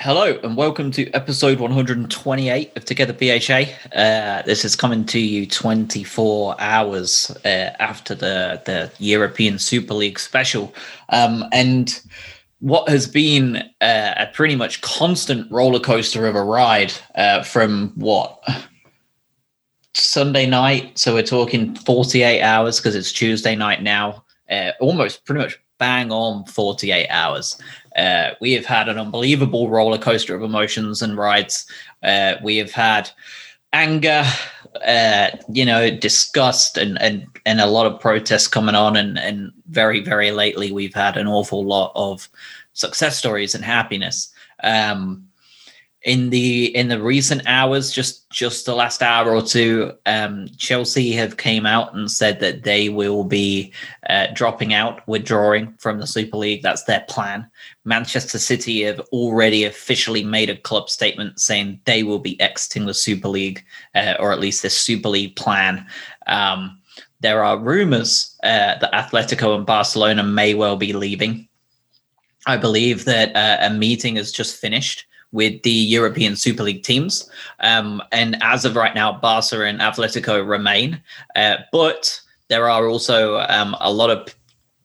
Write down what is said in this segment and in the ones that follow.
hello and welcome to episode 128 of Together BHA. Uh, this is coming to you 24 hours uh, after the, the European Super League special. Um, and what has been uh, a pretty much constant roller coaster of a ride uh, from what? Sunday night. So we're talking 48 hours because it's Tuesday night now. Uh, almost pretty much bang on 48 hours. Uh, we have had an unbelievable roller coaster of emotions and rides. Uh, we have had anger, uh, you know, disgust, and and and a lot of protests coming on, and and very very lately we've had an awful lot of success stories and happiness. Um, in the in the recent hours just just the last hour or two um, chelsea have came out and said that they will be uh, dropping out withdrawing from the super league. That's their plan. Manchester city have already officially made a club statement saying they will be exiting the super league uh, or at least this super league plan. Um, there are rumors uh, that atletico and barcelona may well be leaving. I believe that uh, a meeting has just finished with the European Super League teams. Um, and as of right now, Barca and Atletico remain. Uh, but there are also um, a lot of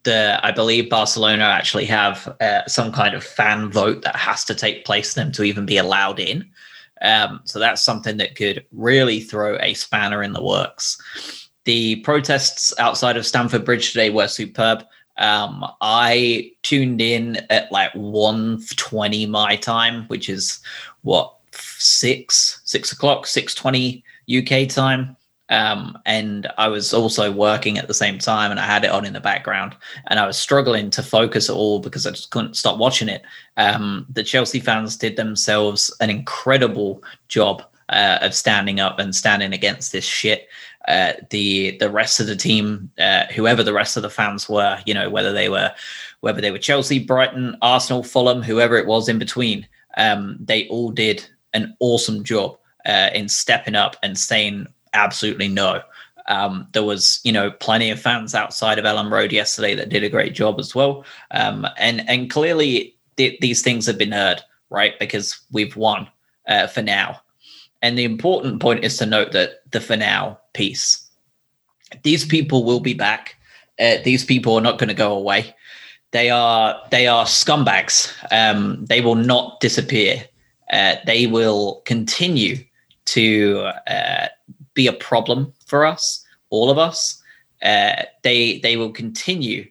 the, I believe Barcelona actually have uh, some kind of fan vote that has to take place for them to even be allowed in. Um, so that's something that could really throw a spanner in the works. The protests outside of Stamford Bridge today were superb. Um, I tuned in at like 1.20 my time, which is what six six o'clock, six twenty UK time. Um, and I was also working at the same time, and I had it on in the background, and I was struggling to focus at all because I just couldn't stop watching it. Um, the Chelsea fans did themselves an incredible job uh, of standing up and standing against this shit uh, the the rest of the team, uh, whoever the rest of the fans were, you know, whether they were whether they were Chelsea, Brighton, Arsenal, Fulham, whoever it was in between, um, they all did an awesome job uh, in stepping up and saying absolutely no. Um, there was, you know, plenty of fans outside of Elland Road yesterday that did a great job as well, um, and and clearly th- these things have been heard, right? Because we've won uh, for now. And the important point is to note that the for now piece, these people will be back. Uh, these people are not going to go away. They are they are scumbags. Um, they will not disappear. Uh, they will continue to uh, be a problem for us, all of us. Uh, they they will continue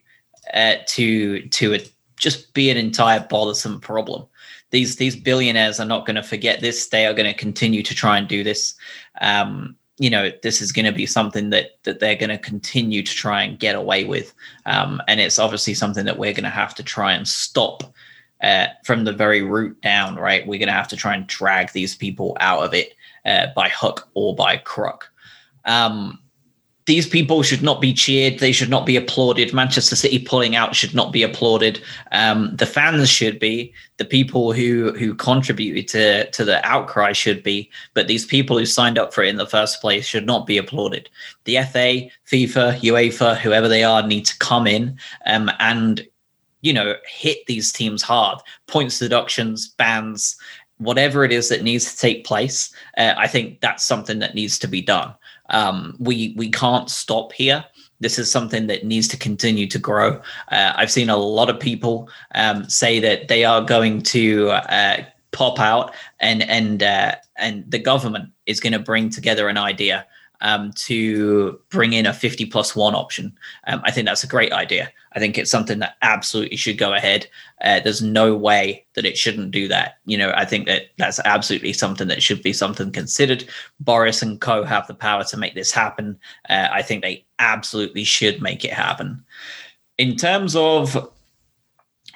uh, to to just be an entire bothersome problem these these billionaires are not going to forget this. They are going to continue to try and do this. Um, you know, this is going to be something that that they're going to continue to try and get away with, um, and it's obviously something that we're going to have to try and stop uh, from the very root down. Right, we're going to have to try and drag these people out of it uh, by hook or by crook. Um, these people should not be cheered. They should not be applauded. Manchester City pulling out should not be applauded. Um, the fans should be. The people who who contributed to to the outcry should be. But these people who signed up for it in the first place should not be applauded. The FA, FIFA, UEFA, whoever they are, need to come in um, and you know hit these teams hard. Points deductions, bans, whatever it is that needs to take place. Uh, I think that's something that needs to be done. Um, we we can't stop here. This is something that needs to continue to grow. Uh, I've seen a lot of people um, say that they are going to uh, pop out and and uh, and the government is going to bring together an idea um, to bring in a 50 plus one option. Um, I think that's a great idea. I think it's something that absolutely should go ahead. Uh, there's no way that it shouldn't do that. You know, I think that that's absolutely something that should be something considered. Boris and co have the power to make this happen. Uh, I think they absolutely should make it happen. In terms of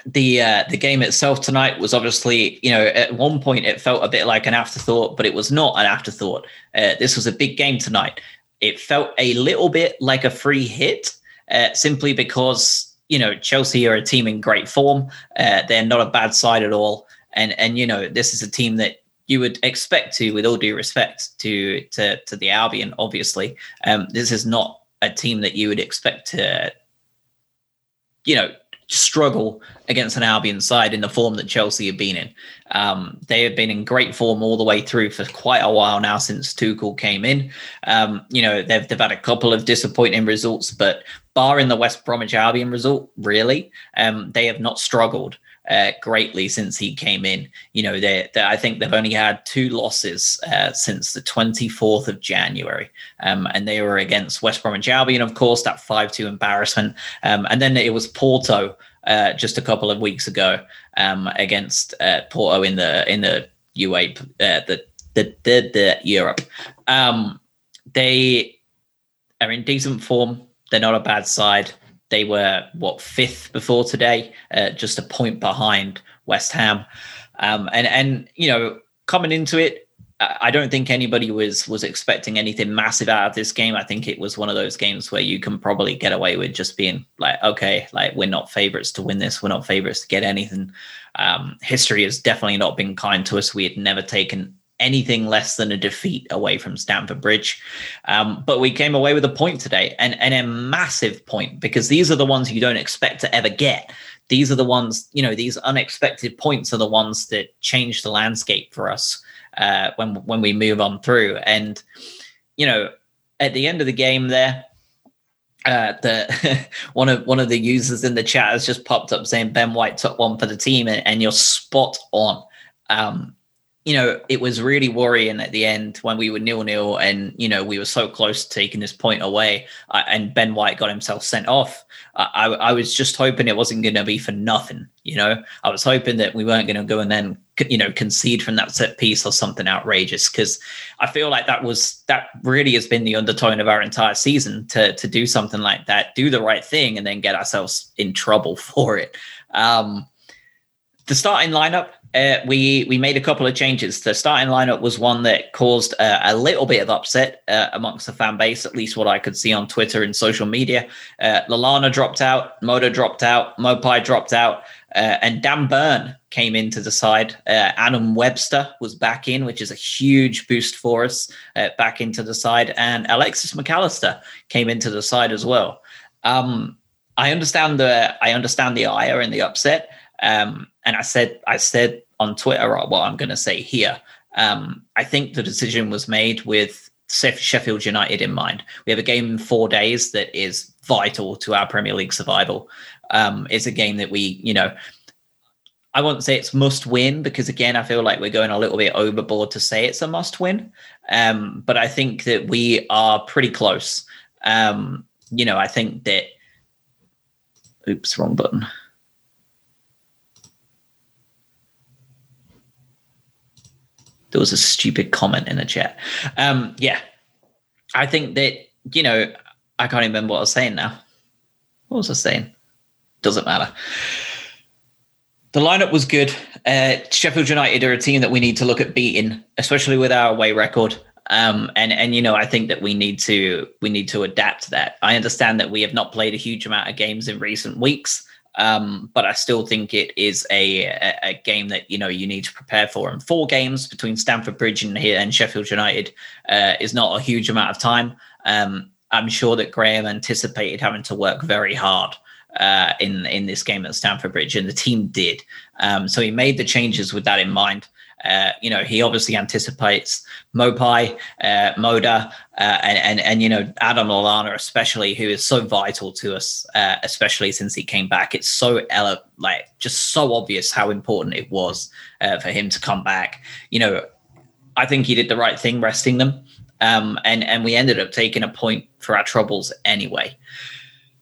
the uh, the game itself tonight was obviously, you know, at one point it felt a bit like an afterthought, but it was not an afterthought. Uh, this was a big game tonight. It felt a little bit like a free hit, uh, simply because you know Chelsea are a team in great form. Uh, they're not a bad side at all, and and you know this is a team that you would expect to, with all due respect to to to the Albion, obviously, um, this is not a team that you would expect to, you know, struggle against an Albion side in the form that Chelsea have been in. Um, they have been in great form all the way through for quite a while now since Tuchel came in. Um, you know, they've, they've had a couple of disappointing results, but barring the West Bromwich Albion result, really, um, they have not struggled uh, greatly since he came in. You know, they, they, I think they've only had two losses uh, since the 24th of January, um, and they were against West Bromwich Albion, of course, that 5-2 embarrassment, um, and then it was Porto uh, just a couple of weeks ago um, against uh, Porto in the in the UA uh, the, the the the Europe. Um, they are in decent form. They're not a bad side. They were what fifth before today, uh, just a point behind West Ham, um, and and you know coming into it, I don't think anybody was was expecting anything massive out of this game. I think it was one of those games where you can probably get away with just being like, okay, like we're not favorites to win this. We're not favorites to get anything. Um, history has definitely not been kind to us. We had never taken anything less than a defeat away from Stamford Bridge. Um, but we came away with a point today and, and a massive point because these are the ones you don't expect to ever get. These are the ones, you know, these unexpected points are the ones that change the landscape for us uh, when when we move on through. And, you know, at the end of the game there, uh, the one of one of the users in the chat has just popped up saying Ben White took one for the team, and, and you're spot on. Um, you know, it was really worrying at the end when we were nil nil, and you know we were so close to taking this point away, uh, and Ben White got himself sent off. I, I was just hoping it wasn't going to be for nothing. You know, I was hoping that we weren't going to go and then you know concede from that set piece or something outrageous because I feel like that was that really has been the undertone of our entire season to to do something like that, do the right thing, and then get ourselves in trouble for it. Um, the starting lineup uh, we we made a couple of changes. The starting lineup was one that caused uh, a little bit of upset uh, amongst the fan base, at least what I could see on Twitter and social media. Uh, Lallana dropped out, Moder dropped out, Maupay dropped out, uh, and Dan Burn came into the side. Uh, Adam Webster was back in, which is a huge boost for us back into the side, and Alexis Mac Allister came into the side as well. Um, I understand the I understand the ire and the upset. Um, and I said I said on Twitter are what I'm going to say here. Um, I think the decision was made with Sheffield United in mind. We have a game in four days that is vital to our Premier League survival. Um, it's a game that we, you know, I won't say it's must win because again, I feel like we're going a little bit overboard to say it's a must win. Um, but I think that we are pretty close. Um, you know, I think that. Oops, wrong button. There was a stupid comment in the chat. Um, yeah, I think that you know I can't remember what I was saying now. What was I saying? Doesn't matter. The lineup was good. Uh, Sheffield United are a team that we need to look at beating, especially with our away record. Um, and and you know I think that we need to we need to adapt that. I understand that we have not played a huge amount of games in recent weeks. Um, but I still think it is a, a, a, game that you know you need to prepare for. And four games between Stamford Bridge and here and Sheffield United uh, is not a huge amount of time. Um, I'm sure that Graham anticipated having to work very hard uh, in in this game at Stamford Bridge, and the team did. Um, so he made the changes with that in mind. Uh, you know, he obviously anticipates Maupay, uh, Moder, uh, and, and and you know Adam Lallana especially, who is so vital to us, uh, especially since he came back. It's so ele- like just so obvious how important it was uh, for him to come back. You know, I think he did the right thing resting them, um, and and we ended up taking a point for our troubles anyway.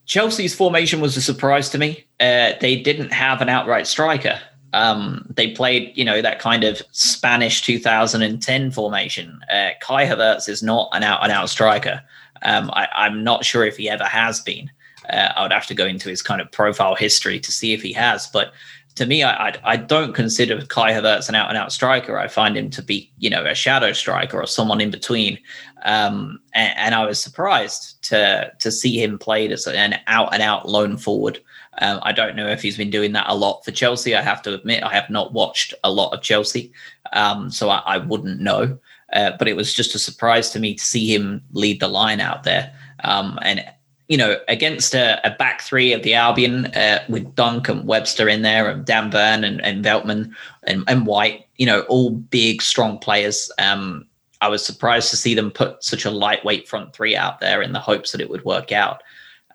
Chelsea's formation was a surprise to me. They didn't have an outright striker. Um, they played, you know, that kind of Spanish 2010 formation. Uh, Kai Havertz is not an out and out striker. Um, I, am not sure if he ever has been. Uh, I would have to go into his kind of profile history to see if he has. But to me, I, I, I don't consider Kai Havertz an out and out striker. I find him to be, you know, a shadow striker or someone in between. Um, and, and, I was surprised to to see him played as an out and out lone forward. Um, I don't know if he's been doing that a lot for Chelsea. I have to admit, I have not watched a lot of Chelsea, um, so I, I, wouldn't know. Uh, but it was just a surprise to me to see him lead the line out there. Um, and you know, against a, a, back three of the Albion uh, with Dunk and Webster in there and Dan Burn and, and Veltman and, and White, you know, all big, strong players. Um, I was surprised to see them put such a lightweight front three out there in the hopes that it would work out.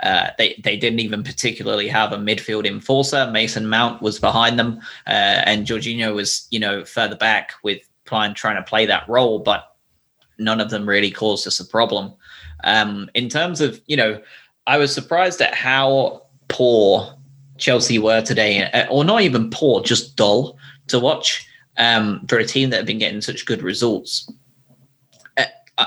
Uh, they they didn't even particularly have a midfield enforcer. Mason Mount was behind them, uh, and Jorginho was you know further back with trying trying to play that role, but none of them really caused us a problem. Um, in terms of you know I was surprised at how poor Chelsea were today, uh, or not even poor, just dull to watch um, for a team that have been getting such good results.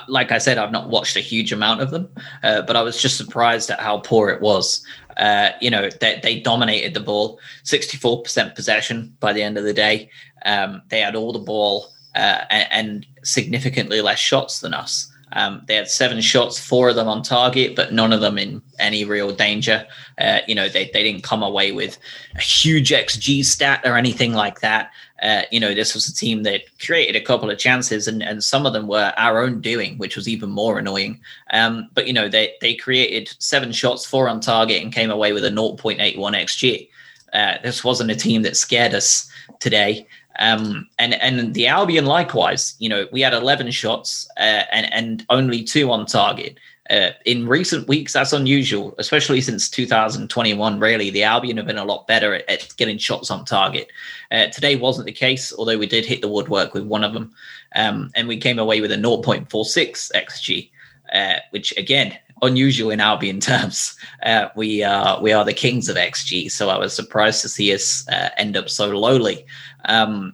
Like I said, I've not watched a huge amount of them, uh, but I was just surprised at how poor it was. Uh, you know, they, they dominated the ball, 64% possession by the end of the day. Um, they had all the ball uh, and, and significantly less shots than us. Um, they had seven shots, four of them on target, but none of them in any real danger. Uh, you know, they, they didn't come away with a huge XG stat or anything like that. Uh, you know, this was a team that created a couple of chances, and, and some of them were our own doing, which was even more annoying. Um, but, you know, they, they created seven shots, four on target, and came away with a 0.81 XG. Uh, this wasn't a team that scared us today. Um, and and the Albion likewise, you know, we had 11 shots uh, and and only two on target. Uh, in recent weeks, that's unusual, especially since 2021. Really, the Albion have been a lot better at, at getting shots on target. Uh, today wasn't the case, although we did hit the woodwork with one of them, um, and we came away with a 0.46 xG, uh, which again unusual in Albion terms. Uh, we are we are the kings of XG, so I was surprised to see us uh, end up so lowly um,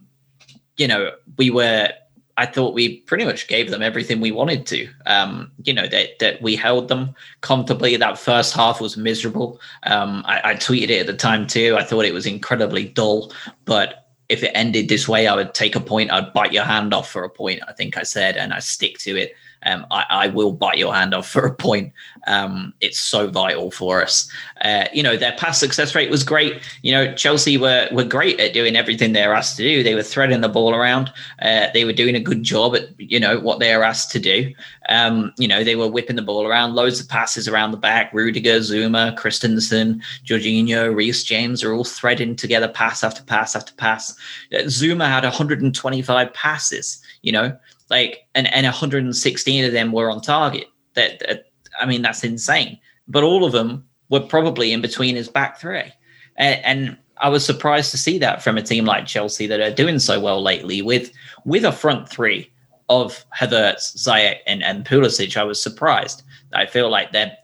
you know, we were. I thought we pretty much gave them everything we wanted to. Um, you know that that we held them comfortably. That first half was miserable. Um, I, I tweeted it at the time too. I thought it was incredibly dull, but if it ended this way, I would take a point. I'd bite your hand off for a point. I think I said, and I stick to it um, I, I, will bite your hand off for a point. Um, it's so vital for us. Uh, you know, their pass success rate was great. You know, Chelsea were were great at doing everything they were asked to do. They were threading the ball around. Uh, they were doing a good job at you know what they were asked to do. Um, you know, they were whipping the ball around, loads of passes around the back. Rudiger, Zouma, Christensen, Jorginho, Reece James are all threading together pass after pass after pass. Zouma had 125 passes. You know, like and and 116 of them were on target. That, that I mean, that's insane. But all of them were probably in between his back three, and, and I was surprised to see that from a team like Chelsea that are doing so well lately with with a front three of Havertz, Ziyech, and, and Pulisic. I was surprised. I feel like they're,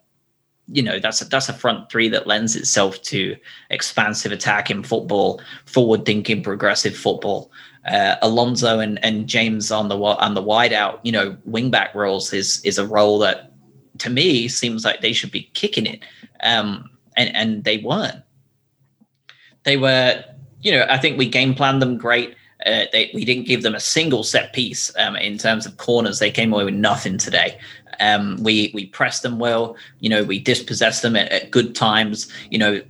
you know, that's a, that's a front three that lends itself to expansive attacking football, forward thinking, progressive football uh, Alonso and, and James on the on the wide out, you know, wingback roles is is a role that to me seems like they should be kicking it, um, and and they weren't. They were, you know, I think we game planned them great. Uh, they, we didn't give them a single set piece um, in terms of corners. They came away with nothing today. Um, we we pressed them well. You know, we dispossessed them at, at good times. You know,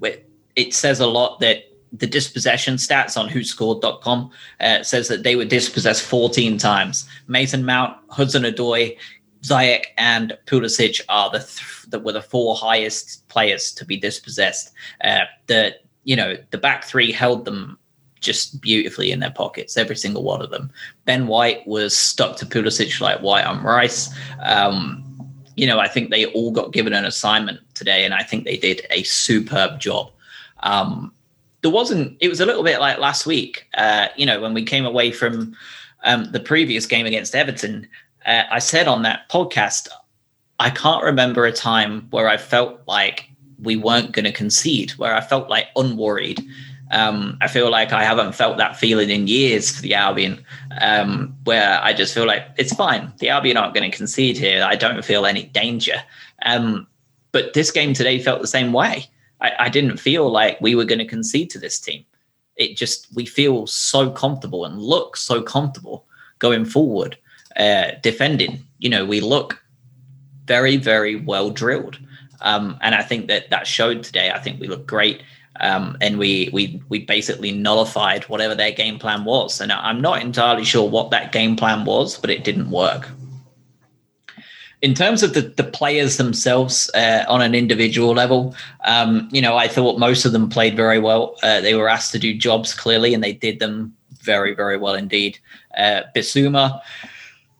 it says a lot that the dispossession stats on whoscored.com uh, says that they were dispossessed 14 times. Mason Mount, Hudson Odoi, Ziyech, and Pulisic are the th- that were the four highest players to be dispossessed. Uh, the you know the back three held them just beautifully in their pockets, every single one of them. Ben White was stuck to Pulisic like white on rice. Um, you know, I think they all got given an assignment today, and I think they did a superb job. Um, there wasn't. It was a little bit like last week. Uh, you know, when we came away from um, the previous game against Everton, uh, I said on that podcast, I can't remember a time where I felt like we weren't going to concede, where I felt like unworried. Um, I feel like I haven't felt that feeling in years for the Albion, um, where I just feel like it's fine. The Albion aren't going to concede here. I don't feel any danger. Um, but this game today felt the same way. I, I didn't feel like we were going to concede to this team. It just we feel so comfortable and look so comfortable going forward, uh, defending. You know, we look very very well drilled, um, and I think that that showed today. I think we look great. Um, and we we we basically nullified whatever their game plan was. And I'm not entirely sure what that game plan was, but it didn't work in terms of the, the players themselves uh, on an individual level, um, you know, I thought most of them played very well. Uh, they were asked to do jobs clearly, and they did them very, very well indeed. Uh,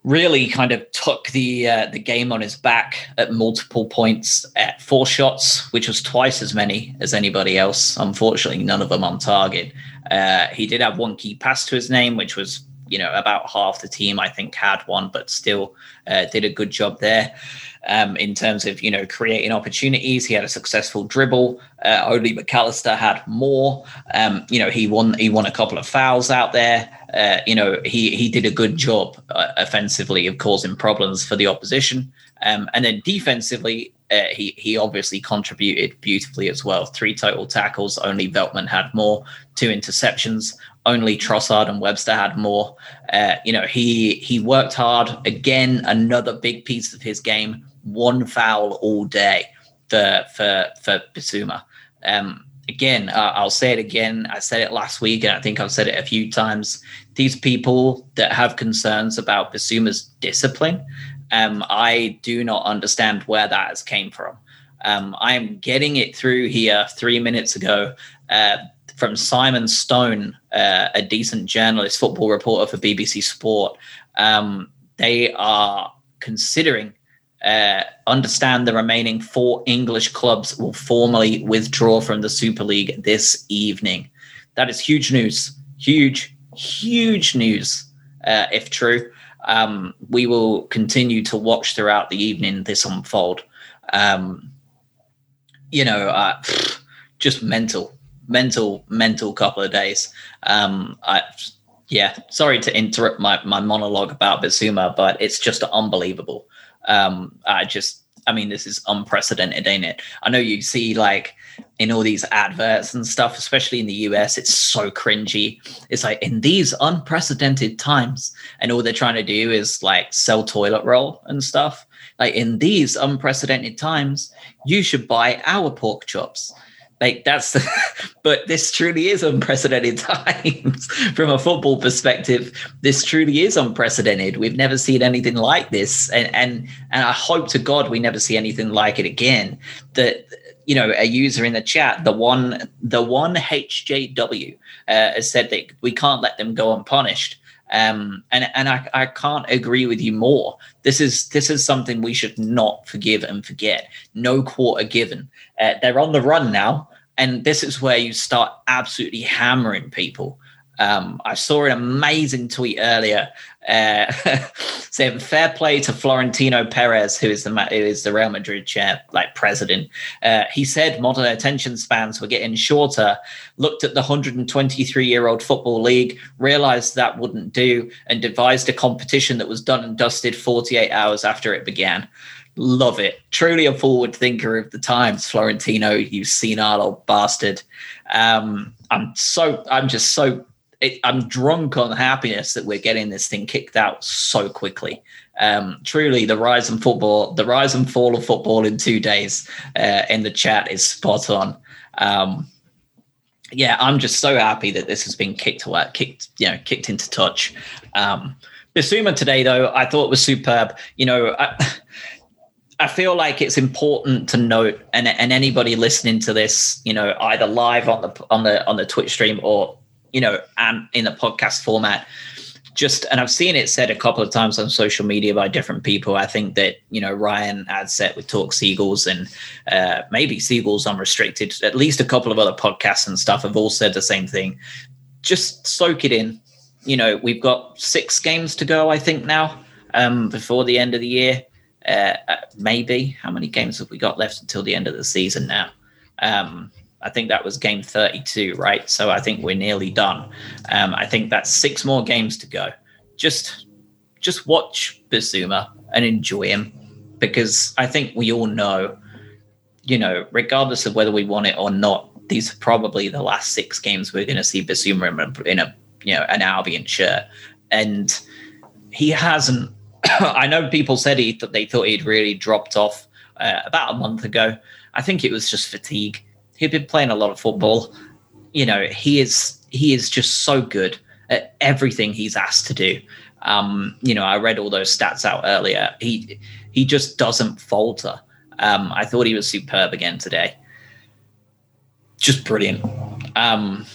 really kind of took the uh, the game on his back at multiple points at four shots, which was twice as many as anybody else. Unfortunately, none of them on target. Uh, he did have one key pass to his name, which was you know about half the team I think had one, but still uh, did a good job there. Um, in terms of you know creating opportunities. He had a successful dribble. Uh, only Mac Allister had more. Um, you know he won he won a couple of fouls out there. Uh, you know he he did a good job uh, offensively of causing problems for the opposition. Um, and then defensively, uh, he he obviously contributed beautifully as well. Three total tackles. Only Veltman had more. Two interceptions only Trossard and Webster had more. Uh, you know, he he worked hard. Again, another big piece of his game. One foul all day for for for Bissouma. Um, again, uh, I'll say it again. I said it last week, and I think I've said it a few times. These people that have concerns about Bissouma's discipline, um, I do not understand where that has came from. Um, I am getting it through here three minutes ago. Uh, from Simon Stone, uh, a decent journalist, football reporter for BBC Sport. Um, they are considering uh, understand the remaining four English clubs will formally withdraw from the Super League this evening. That is huge news. Huge, huge news, uh, if true. Um, we will continue to watch throughout the evening this unfold. Um, you know, uh, just mental mental mental couple of days. Um, I yeah, sorry to interrupt my my monologue about Bissouma, but it's just unbelievable. Um, I just I mean, this is unprecedented, ain't it? I know you see like in all these adverts and stuff, especially in the US, it's so cringy. It's like in these unprecedented times, and all they're trying to do is like sell toilet roll and stuff. Like in these unprecedented times, you should buy our pork chops. Like that's, the, but this truly is unprecedented times from a football perspective. This truly is unprecedented. We've never seen anything like this, and and and I hope to God we never see anything like it again. That you know, a user in the chat, the one, the one HJW, uh, has said that we can't let them go unpunished. Um, and and I, I can't agree with you more. This is this is something we should not forgive and forget. No quarter given. Uh, they're on the run now, and this is where you start absolutely hammering people. Um, I saw an amazing tweet earlier uh, fair play to Florentino Perez, who is the who is the Real Madrid chair, like president. Uh, he said modern attention spans were getting shorter. Looked at the 123 year old football league, realized that wouldn't do, and devised a competition that was done and dusted 48 hours after it began. Love it. Truly a forward thinker of the times, Florentino. You senile old bastard. Um, I'm so. I'm just so it, I'm drunk on happiness that we're getting this thing kicked out so quickly. Um, truly, the rise and football, the rise and fall of football in two days uh, in the chat is spot on. Um, yeah, I'm just so happy that this has been kicked away, kicked, you know, kicked into touch. Um, Bissouma today, though, I thought was superb. You know, I, I feel like it's important to note, and and anybody listening to this, you know, either live on the on the on the Twitch stream or you know, and in a podcast format. Just and I've seen it said a couple of times on social media by different people. I think that you know Ryan had set with Talk Seagulls and uh, maybe Seagulls Unrestricted. At least a couple of other podcasts and stuff have all said the same thing. Just soak it in. You know, we've got six games to go. I think now um, before the end of the year. Uh, uh maybe how many games have we got left until the end of the season now? Um, I think that was game 32, right? So I think we're nearly done. Um, I think that's six more games to go. Just just watch Bissouma and enjoy him because I think we all know, you know, regardless of whether we want it or not, these are probably the last six games we're going to see Bissouma in a, in a you know an Albion shirt, and he hasn't. I know people said he that they thought he'd really dropped off uh, about a month ago. I think it was just fatigue he'd been playing a lot of football. You know, he is he is just so good at everything he's asked to do. Um, you know, I read all those stats out earlier. He he just doesn't falter. Um, I thought he was superb again today. Just brilliant. Um,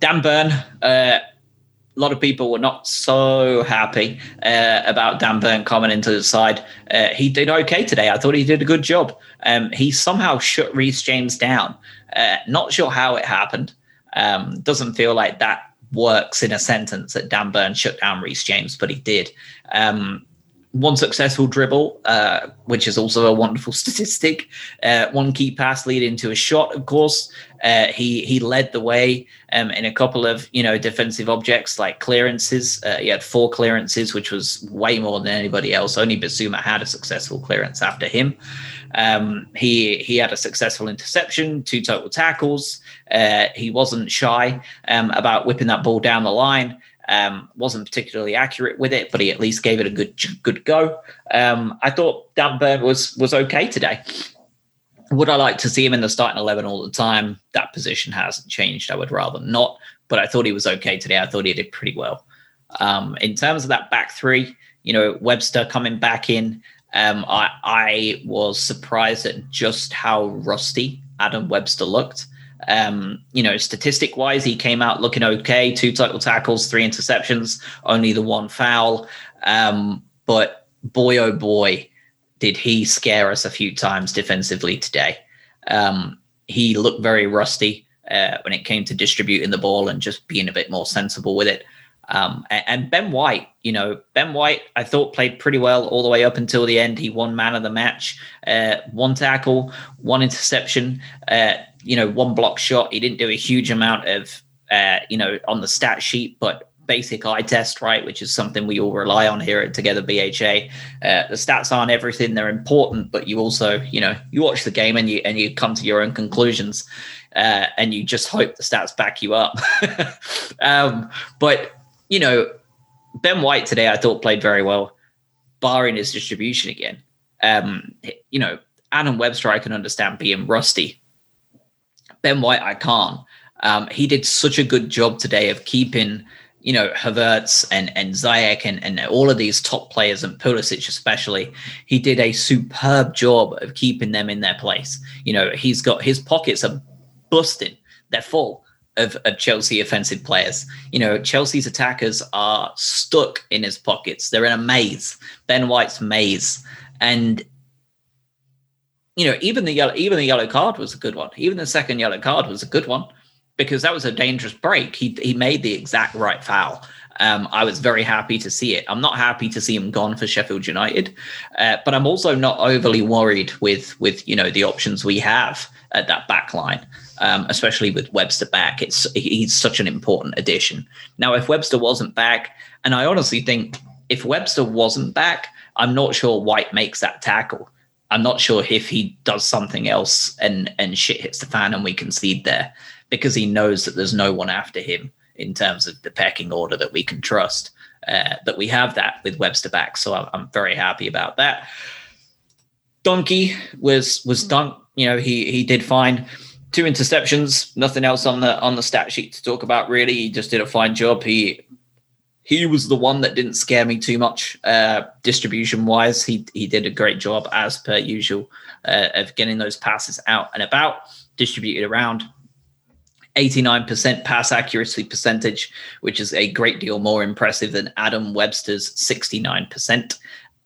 Dan Burn, uh, a lot of people were not so happy uh, about Dan Burn coming into the side. Uh, he did okay today. I thought he did a good job. Um, he somehow shut Reece James down. Uh, not sure how it happened. Um, doesn't feel like that works in a sentence that Dan Burn shut down Reece James, but he did. Um, one successful dribble, uh, which is also a wonderful statistic. Uh, one key pass leading to a shot, of course. Uh, he he led the way um, in a couple of you know defensive objects like clearances. Uh, he had four clearances, which was way more than anybody else. Only Bissouma had a successful clearance after him. Um, he he had a successful interception, two total tackles. Uh, he wasn't shy um, about whipping that ball down the line. Um, wasn't particularly accurate with it, but he at least gave it a good good go. Um, I thought Dan Burn was was okay today. Would I like to see him in the starting eleven all the time? That position hasn't changed. I would rather not, but I thought he was okay today. I thought he did pretty well. Um, in terms of that back three, you know, Webster coming back in. Um, I I was surprised at just how rusty Adam Webster looked. Um, you know, statistic wise, he came out looking okay. Two total tackles, three interceptions, only the one foul. Um, but boy, oh boy, did he scare us a few times defensively today. Um, he looked very rusty uh, when it came to distributing the ball and just being a bit more sensible with it. Um, and Ben White, you know, Ben White, I thought played pretty well all the way up until the end. He won man of the match, uh, one tackle, one interception, uh, you know, one block shot. He didn't do a huge amount of, uh, you know, on the stat sheet, but basic eye test, right, which is something we all rely on here at Together BHA. Uh, the stats aren't everything; they're important, but you also, you know, you watch the game and you and you come to your own conclusions, uh, and you just hope the stats back you up. um, but you know, Ben White today I thought played very well, barring his distribution again. Um, you know, Adam Webster I can understand being rusty. Ben White I can't. Um, he did such a good job today of keeping, you know, Havertz and and Ziyech and, and all of these top players and Pulisic especially. He did a superb job of keeping them in their place. You know, he's got his pockets are busting, they're full of, of Chelsea offensive players. You know, Chelsea's attackers are stuck in his pockets. They're in a maze. Ben White's maze. And you know, even the yellow, even the yellow card was a good one. Even the second yellow card was a good one because that was a dangerous break. He he made the exact right foul. Um, I was very happy to see it. I'm not happy to see him gone for Sheffield United, uh, but I'm also not overly worried with with you know the options we have at that back line um, especially with Webster back. It's he's such an important addition. Now, if Webster wasn't back, and I honestly think if Webster wasn't back, I'm not sure White makes that tackle. I'm not sure if he does something else and and shit hits the fan and we concede there because he knows that there's no one after him in terms of the pecking order that we can trust. Uh, that we have that with Webster back, so I'm, I'm very happy about that. Donkey was was done. You know, he he did fine two interceptions, nothing else on the on the stat sheet to talk about. Really, he just did a fine job. He he was the one that didn't scare me too much uh, distribution wise. He he did a great job as per usual uh, of getting those passes out and about, distributed around. 89% pass accuracy percentage, which is a great deal more impressive than Adam Webster's 69%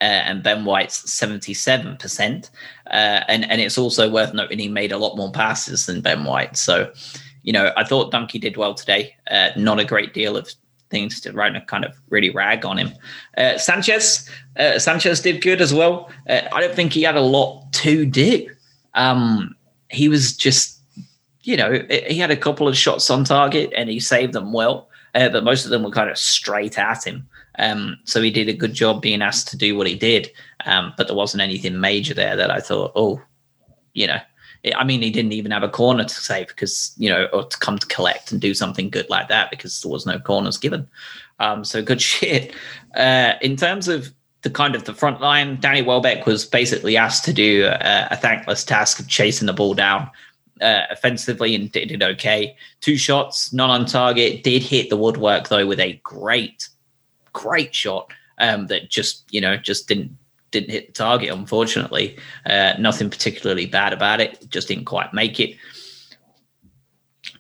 uh, and Ben White's 77%. Uh, and, and it's also worth noting he made a lot more passes than Ben White. So, you know, I thought Donkey did well today. Uh, not a great deal of things to right kind of really rag on him. Uh, Sanchez, uh, Sanchez did good as well. Uh, I don't think he had a lot to do. Um, he was just, you know, he had a couple of shots on target and he saved them well, but most of them were kind of straight at him. Um, so he did a good job being asked to do what he did. Um, but there wasn't anything major there that I thought, oh, you know, I mean, he didn't even have a corner to save because, you know, or to come to collect and do something good like that because there was no corners given. Um, so good shit. Uh, in terms of the kind of the front line, Danny Welbeck was basically asked to do a, a thankless task of chasing the ball down uh, offensively and did it okay. Two shots, not on target, did hit the woodwork though with a great great shot um, that just you know just didn't didn't hit the target. Unfortunately, uh, nothing particularly bad about it. Just didn't quite make it.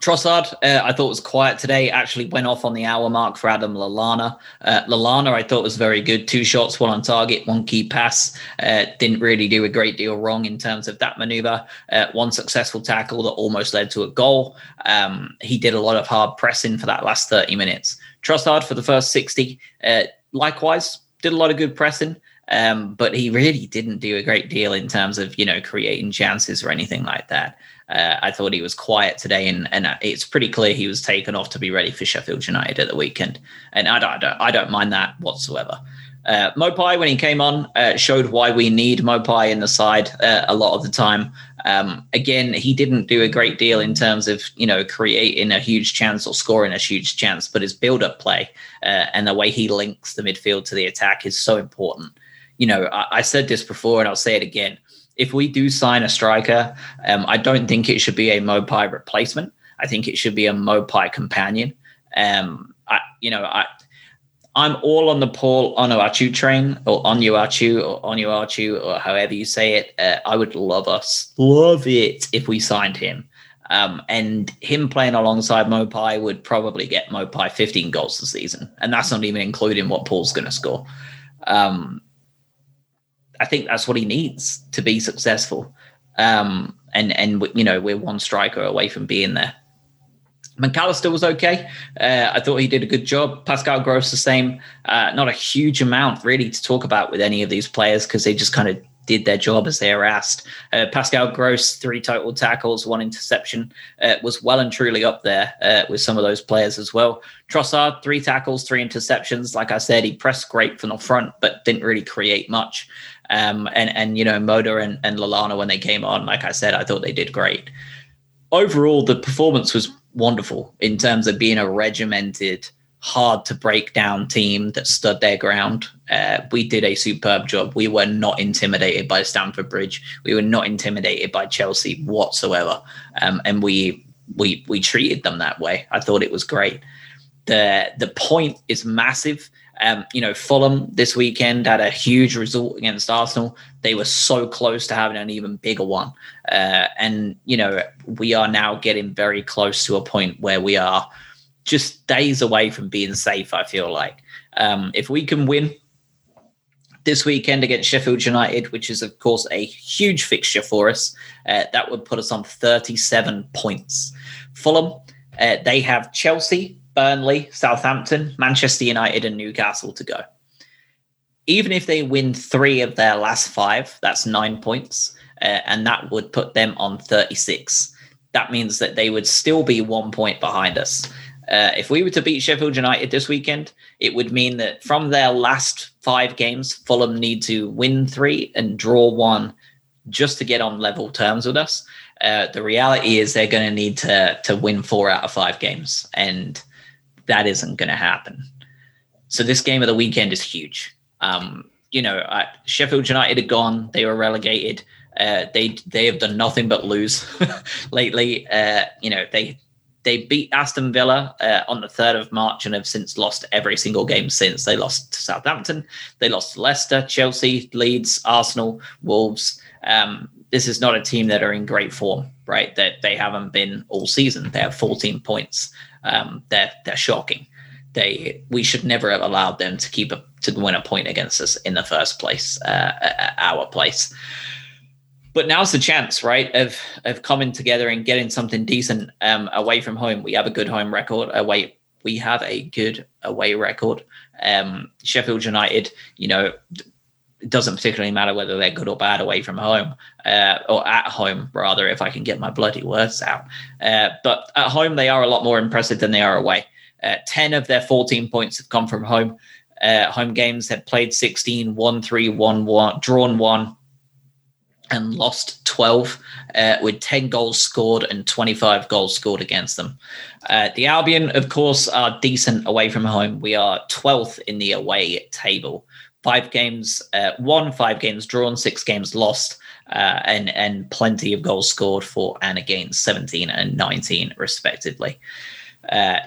Trossard, uh, I thought was quiet today. Actually went off on the hour mark for Adam Lallana. Uh, Lallana, I thought was very good. Two shots, one on target, one key pass. Uh, didn't really do a great deal wrong in terms of that maneuver. Uh, one successful tackle that almost led to a goal. Um, he did a lot of hard pressing for that last 30 minutes. Trossard for the first 60. Uh, likewise, did a lot of good pressing. Um, but he really didn't do a great deal in terms of you know creating chances or anything like that. Uh, I thought he was quiet today, and, and it's pretty clear he was taken off to be ready for Sheffield United at the weekend. And I don't, I don't, I don't mind that whatsoever. Uh, Maupay, when he came on, uh, showed why we need Maupay in the side uh, a lot of the time. Um, again, he didn't do a great deal in terms of you know creating a huge chance or scoring a huge chance, but his build-up play uh, and the way he links the midfield to the attack is so important. You know, I, I said this before, and I'll say it again if we do sign a striker, um, I don't think it should be a Maupay replacement. I think it should be a Maupay companion. Um, I, you know, I, I'm all on the Paul Onuachu train, or Onuachu, or Onuachu, or however you say it. Uh, I would love us, love it if we signed him. Um, and him playing alongside Maupay would probably get Maupay 15 goals this season, and that's not even including what Paul's going to score. Um, I think that's what he needs to be successful. Um, and and you know we're one striker away from being there. Mac Allister was okay. Uh, I thought he did a good job. Pascal Gross the same. Uh, not a huge amount really to talk about with any of these players because they just kind of did their job as they were asked. Uh, Pascal Gross, three total tackles, one interception, uh, was well and truly up there uh, with some of those players as well. Trossard, three tackles, three interceptions. Like I said, he pressed great from the front, but didn't really create much. Um, and and you know Moder and, and Lallana when they came on, like I said, I thought they did great. Overall, the performance was wonderful in terms of being a regimented, hard to break down team that stood their ground. Uh, we did a superb job. We were not intimidated by Stamford Bridge. We were not intimidated by Chelsea whatsoever, um, and we we we treated them that way. I thought it was great. the The point is massive um, you know, Fulham this weekend had a huge result against Arsenal. They were so close to having an even bigger one. Uh, and, you know, we are now getting very close to a point where we are just days away from being safe, I feel like. Um, if we can win this weekend against Sheffield United, which is, of course, a huge fixture for us, uh, that would put us on 37 points. Fulham, uh, they have Chelsea, Burnley, Southampton, Manchester United, and Newcastle to go. Even if they win three of their last five, that's nine points, uh, and that would put them on 36. That means that they would still be one point behind us. Uh, if we were to beat Sheffield United this weekend, it would mean that from their last five games, Fulham need to win three and draw one just to get on level terms with us. Uh, the reality is they're going to need to to win four out of five games, and that isn't going to happen. So this game of the weekend is huge. Um, you know, Sheffield United are gone; they were relegated. Uh, they they have done nothing but lose lately. Uh, you know, they they beat Aston Villa uh, on the third of March and have since lost every single game since. They lost to Southampton, they lost to Leicester, Chelsea, Leeds, Arsenal, Wolves. Um, this is not a team that are in great form, right? That they haven't been all season. They have 14 points um, they're they're shocking. They we should never have allowed them to keep a, to win a point against us in the first place, uh, our place. But now's the chance, right, of of coming together and getting something decent um, away from home. We have a good home record. Away, we have a good away record. Um, Sheffield United, you know, it doesn't particularly matter whether they're good or bad away from home uh, or at home rather if i can get my bloody words out uh, but at home they are a lot more impressive than they are away uh, 10 of their 14 points have come from home uh, home games have played 16 1 3 1 1 drawn 1 and lost 12 uh, with 10 goals scored and 25 goals scored against them. Uh, the Albion, of course, are decent away from home. We are 12th in the away table five games uh, won, five games drawn, six games lost, uh, and and plenty of goals scored for and against 17 and 19 respectively. Uh,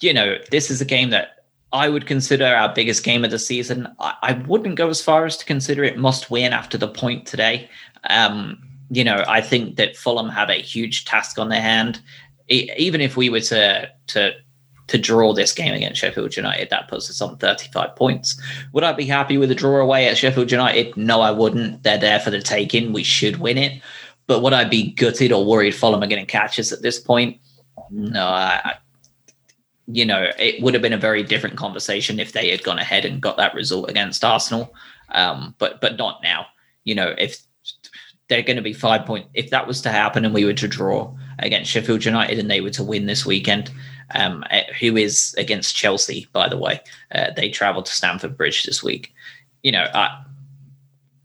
you know, this is a game that I would consider our biggest game of the season. I, I wouldn't go as far as to consider it must win after the point today. Um, you know, I think that Fulham have a huge task on their hand. even if we were to to to draw this game against Sheffield United, that puts us on 35 points. Would I be happy with a draw away at Sheffield United? No, I wouldn't. They're there for the taking. We should win it. But would I be gutted or worried Fulham are going to catch us at this point? No, I, you know, it would have been a very different conversation if they had gone ahead and got that result against Arsenal. Um, but but not now. You know, if they're going to be five point, if that was to happen and we were to draw against Sheffield United and they were to win this weekend, um, eh, who is against Chelsea, by the way, uh, they travel to Stamford Bridge this week. You know, I,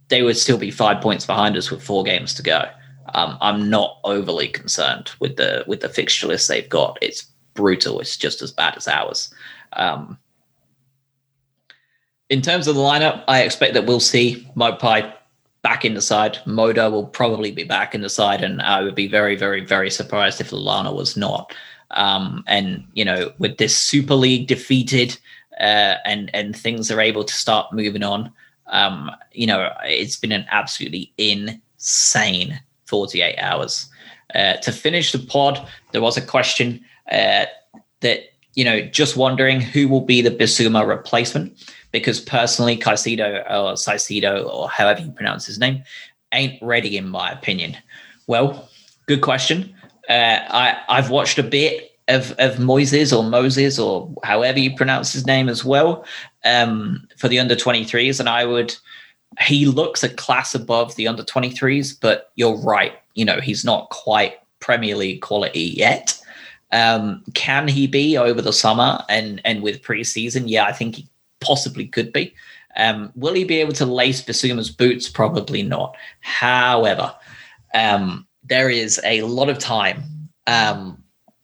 they would still be five points behind us with four games to go. Um, I'm not overly concerned with the with the fixture list they've got. It's brutal. It's just as bad as ours. Um, in terms of the lineup, I expect that we'll see Maupay back in the side. Moder will probably be back in the side, and I would be very, very, very surprised if Lallana was not. Um, and you know, with this Super League defeated, uh, and and things are able to start moving on. Um, you know, it's been an absolutely insane 48 hours. Uh, to finish the pod, there was a question uh, that you know, just wondering who will be the Bissouma replacement. Because personally, Caicedo or Caicedo or however you pronounce his name ain't ready, in my opinion. Well, good question. Uh, I I've watched a bit of of Moises or Moses or however you pronounce his name as well um, for the under 23s, and I would. He looks a class above the under 23s, but you're right. You know, he's not quite Premier League quality yet. Um, can he be over the summer and and with preseason? Yeah, I think he possibly could be. Um, will he be able to lace Bissouma's boots? Probably not. However, um, there is a lot of time um,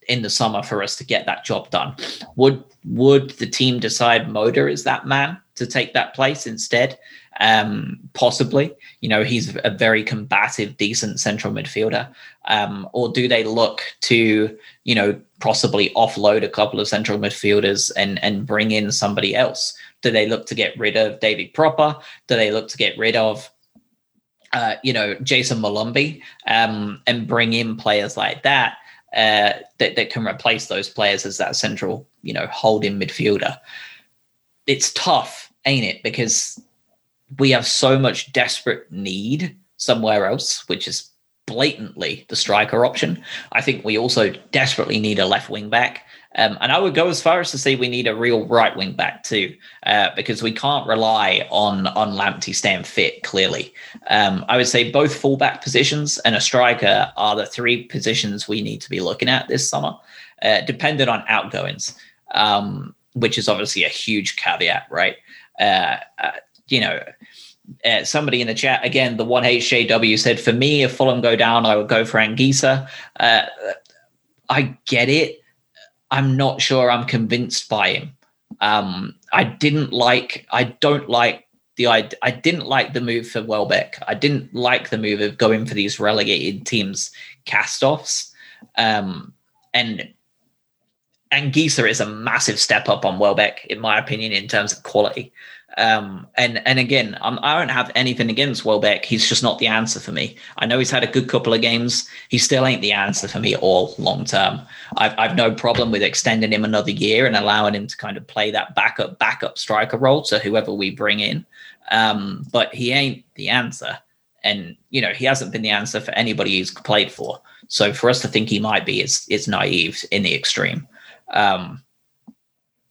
in the summer for us to get that job done. Would would the team decide Moder is that man to take that place instead? Um, possibly, you know, he's a very combative, decent central midfielder. Um, or do they look to, you know, possibly offload a couple of central midfielders and and bring in somebody else? Do they look to get rid of David Propper? Do they look to get rid of uh, you know, Jayson Molumby um, and bring in players like that, uh, that that can replace those players as that central, you know, holding midfielder. It's tough, ain't it? Because we have so much desperate need somewhere else, which is blatantly the striker option. I think we also desperately need a left wing back. Um, and I would go as far as to say we need a real right wing back too, uh, because we can't rely on on Lamptey staying fit. Clearly, um, I would say both fullback positions and a striker are the three positions we need to be looking at this summer, uh, dependent on outgoings, um, which is obviously a huge caveat, right? Uh, uh you know, uh, somebody in the chat again, the one HJW said, "For me, if Fulham go down, I would go for Anguissa." Uh, I get it. I'm not sure I'm convinced by him. Um, I didn't like. I don't like the. I, I didn't like the move for Welbeck. I didn't like the move of going for these relegated teams cast-offs. Um, and Anguissa is a massive step up on Welbeck, in my opinion, in terms of quality. Um, and and again, I'm, I do not have anything against Welbeck. He's just not the answer for me. I know he's had a good couple of games. He still ain't the answer for me all long term. I've I've no problem with extending him another year and allowing him to kind of play that backup backup striker role to whoever we bring in. Um, but he ain't the answer, and you know he hasn't been the answer for anybody he's played for. So for us to think he might be is is naive in the extreme. Um,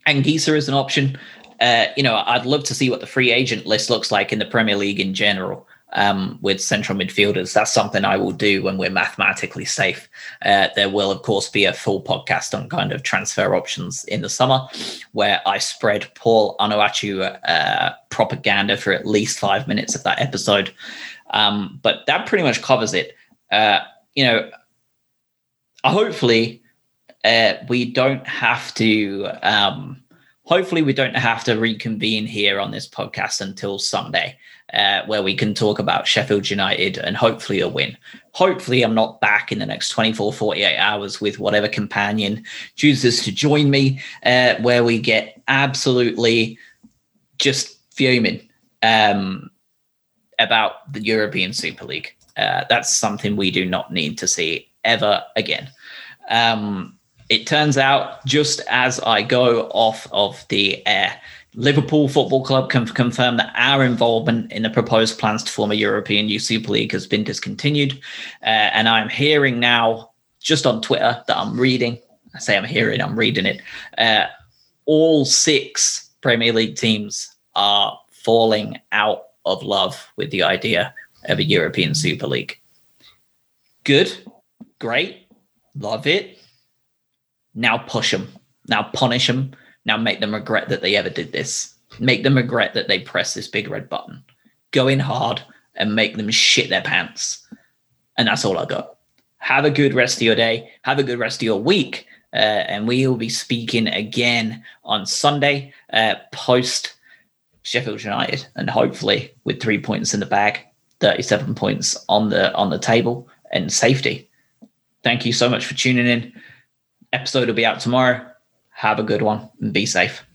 Anguissa is an option uh, you know, I'd love to see what the free agent list looks like in the Premier League in general um, with central midfielders. That's something I will do when we're mathematically safe. Uh, there will, of course, be a full podcast on kind of transfer options in the summer where I spread Paul Onuachu uh, propaganda for at least five minutes of that episode. Um, but that pretty much covers it. Uh, you know, hopefully, uh, we don't have to. Um, hopefully we don't have to reconvene here on this podcast until Sunday, uh, where we can talk about Sheffield United and hopefully a win. Hopefully, I'm not back in the next 24, 48 hours with whatever companion chooses to join me, uh, where we get absolutely just fuming um, about the European Super League. Uh, that's something we do not need to see ever again. Um, it turns out, just as I go off of the air, Liverpool Football Club can confirm that our involvement in the proposed plans to form a European Youth Super League has been discontinued. Uh, and I'm hearing now, just on Twitter, that I'm reading. I say I'm hearing, I'm reading it. Uh, all six Premier League teams are falling out of love with the idea of a European Super League. Good, great, love it. Now push them. Now punish them. Now make them regret that they ever did this. Make them regret that they pressed this big red button. Go in hard and make them shit their pants. And that's all I got. Have a good rest of your day. Have a good rest of your week. Uh, and we will be speaking again on Sunday uh, post Sheffield United, and hopefully with three points in the bag, 37 points on the on the table, and safety. Thank you so much for tuning in. Episode will be out tomorrow. Have a good one and be safe.